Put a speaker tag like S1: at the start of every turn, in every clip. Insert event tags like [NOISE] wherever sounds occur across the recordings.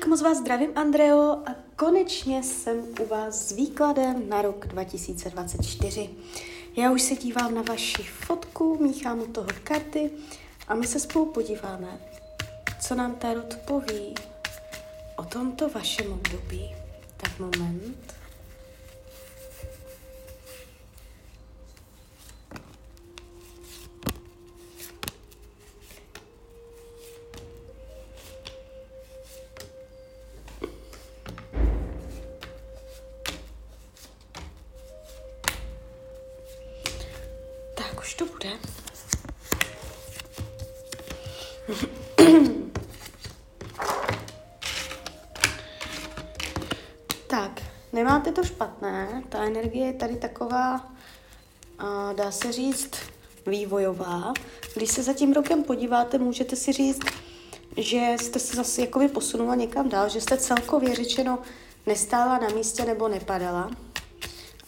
S1: Tak moc vás zdravím, Andreo, a konečně jsem u vás s výkladem na rok 2024. Já už se dívám na vaši fotku, míchám u toho karty a my se spolu podíváme, co nám Tarot poví o tomto vašem období. Tak moment. Už to bude. tak, nemáte to špatné, ta energie je tady taková, dá se říct, vývojová. Když se za tím rokem podíváte, můžete si říct, že jste se zase jakoby posunula někam dál, že jste celkově řečeno nestála na místě nebo nepadala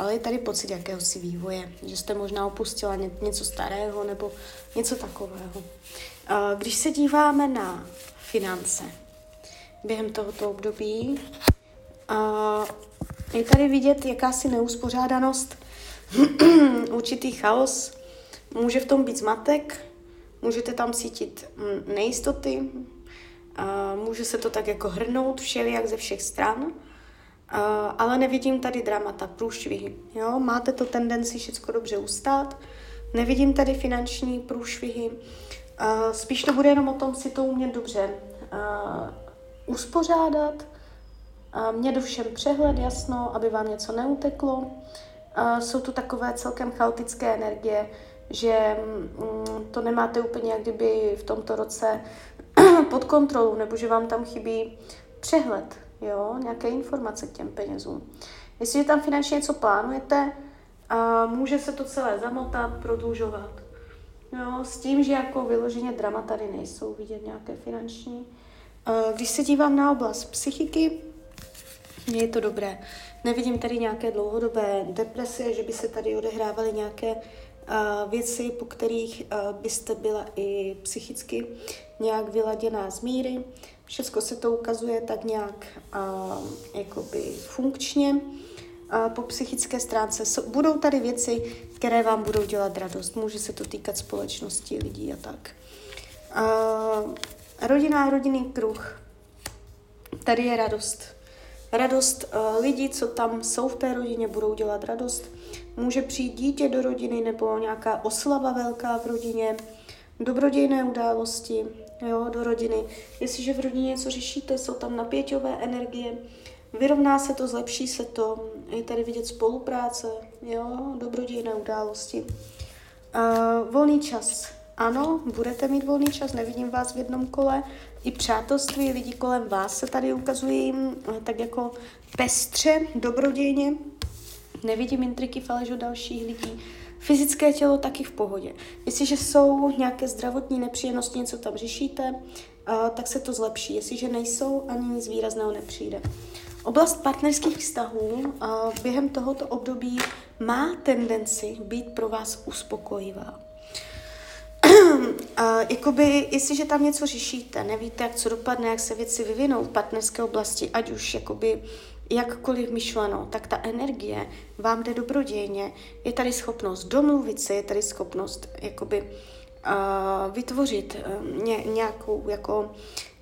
S1: ale je tady pocit jakéhosi vývoje, že jste možná opustila něco starého nebo něco takového. Když se díváme na finance během tohoto období, je tady vidět jakási neuspořádanost, [CLEARS THROAT] určitý chaos, může v tom být zmatek, můžete tam cítit mm, nejistoty, může se to tak jako hrnout všelijak ze všech stran, Ale nevidím tady dramata, průšvihy. Jo? Máte to tendenci všechno dobře ustát, nevidím tady finanční průšvihy. Uh, spíš to bude jenom o tom si to umět dobře uh, uspořádat, uh, mít všem přehled, jasno, aby vám něco neuteklo. Uh, jsou tu takové celkem chaotické energie, že um, to nemáte úplně jak kdyby v tomto roce [CLEARS THROAT] pod kontrolou, nebo že vám tam chybí přehled jo, nějaké informace k těm penězům. Jestliže tam finančně něco plánujete, a může se to celé zamotat, prodlužovat. Jo, s tím, že jako vyloženě drama tady nejsou vidět nějaké finanční. Když se dívám na oblast psychiky, je to dobré. Nevidím tady nějaké dlouhodobé deprese, že by se tady odehrávaly nějaké uh, věci, po kterých uh, byste byla i psychicky nějak vyladěná z míry. Všechno se to ukazuje tak nějak uh, jakoby funkčně. Po psychické stránce budou tady věci, které vám budou dělat radost. Může se to týkat společnosti, lidí a tak. Uh, rodina, rodinný kruh. Tady je radost. Radost uh, lidí, co tam jsou v té rodině, budou dělat radost. Může přijít dítě do rodiny nebo nějaká oslava velká v rodině, dobrodějné události, jo, do rodiny. Jestliže v rodině něco řešíte, jsou tam napěťové energie, vyrovná se to, zlepší se to, je tady vidět spolupráce, jo, dobrodějné události. Uh, volný čas. Ano, budete mít volný čas, nevidím vás v jednom kole. I přátelství lidí kolem vás se tady ukazují tak jako pestře, dobrodějně. Nevidím intriky faleš od dalších lidí. Fyzické tělo taky v pohodě. Jestliže jsou nějaké zdravotní nepříjemnosti, něco tam řešíte, tak se to zlepší. Jestliže nejsou, ani nic výrazného nepřijde. Oblast partnerských vztahů během tohoto období má tendenci být pro vás uspokojivá. A jakoby, jestliže tam něco řešíte, nevíte, jak co dopadne, jak se věci vyvinou v partnerské oblasti, ať už jakoby jakkoliv myšleno, tak ta energie vám jde dobrodějně. Je tady schopnost domluvit se, je tady schopnost jakoby uh, vytvořit uh, ně, nějakou jako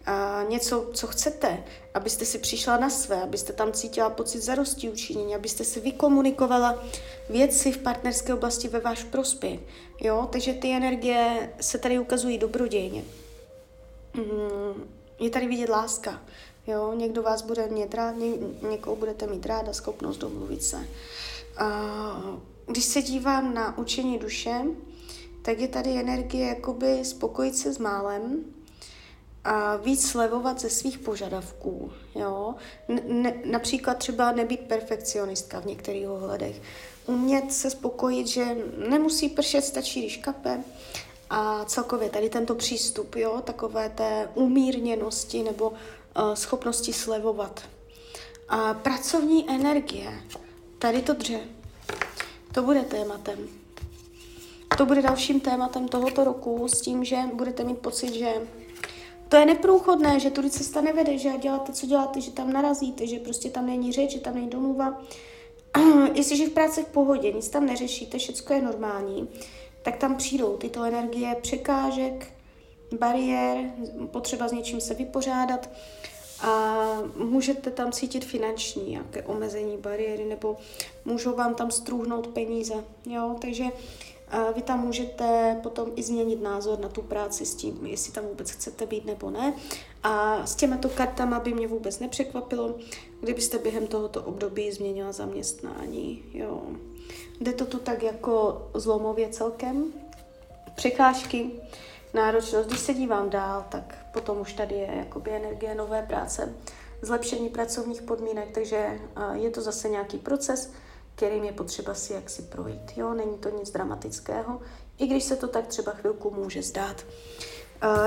S1: uh, něco, co chcete, abyste si přišla na své, abyste tam cítila pocit zarosti učinění, abyste si vykomunikovala věci v partnerské oblasti ve váš prospěch. Jo? Takže ty energie se tady ukazují dobrodějně. Mm, je tady vidět láska. Jo, někdo vás bude mít rád, ně, někoho budete mít rád a schopnost domluvit se. A když se dívám na učení duše, tak je tady energie jakoby spokojit se s málem, a víc slevovat ze svých požadavků. Jo? Ne, například třeba nebýt perfekcionistka v některých ohledech. Umět se spokojit, že nemusí pršet, stačí, když kape. A celkově tady tento přístup, jo, takové té umírněnosti nebo Eh, schopnosti slevovat. A pracovní energie, tady to dře, to bude tématem. To bude dalším tématem tohoto roku s tím, že budete mít pocit, že to je neprůchodné, že tudy cesta nevede, že děláte, co děláte, že tam narazíte, že prostě tam není řeč, že tam není domluva. [CLEARS THROAT] Jestliže v práci v pohodě, nic tam neřešíte, všechno je normální, tak tam přijdou tyto energie překážek, bariér, potřeba s něčím se vypořádat a můžete tam cítit finanční nějaké omezení, bariéry, nebo můžou vám tam strůhnout peníze, jo, takže vy tam můžete potom i změnit názor na tu práci s tím, jestli tam vůbec chcete být nebo ne. A s těmito kartama by mě vůbec nepřekvapilo, kdybyste během tohoto období změnila zaměstnání. Jo. Jde to tu tak jako zlomově celkem. Překážky, náročnost. Když se dívám dál, tak potom už tady je jakoby energie nové práce, zlepšení pracovních podmínek, takže je to zase nějaký proces, kterým je potřeba si jaksi projít. Jo, není to nic dramatického, i když se to tak třeba chvilku může zdát.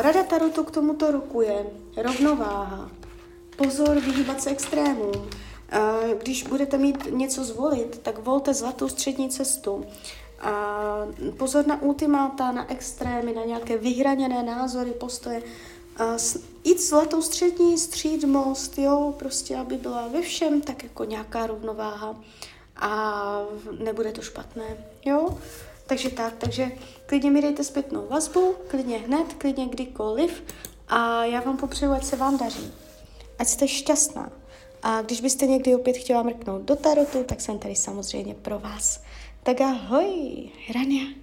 S1: Rada Tarotu k tomuto roku je rovnováha. Pozor, vyhýbat se extrémům. Když budete mít něco zvolit, tak volte zlatou střední cestu. Pozor na ultimáta, na extrémy, na nějaké vyhraněné názory, postoje. Jít zlatou střední, střídmost, jo, prostě aby byla ve všem tak jako nějaká rovnováha a nebude to špatné, jo? Takže tak, takže klidně mi dejte zpětnou vazbu, klidně hned, klidně kdykoliv a já vám popřeju, ať se vám daří. Ať jste šťastná. A když byste někdy opět chtěla mrknout do tarotu, tak jsem tady samozřejmě pro vás. Tak ahoj, Rania.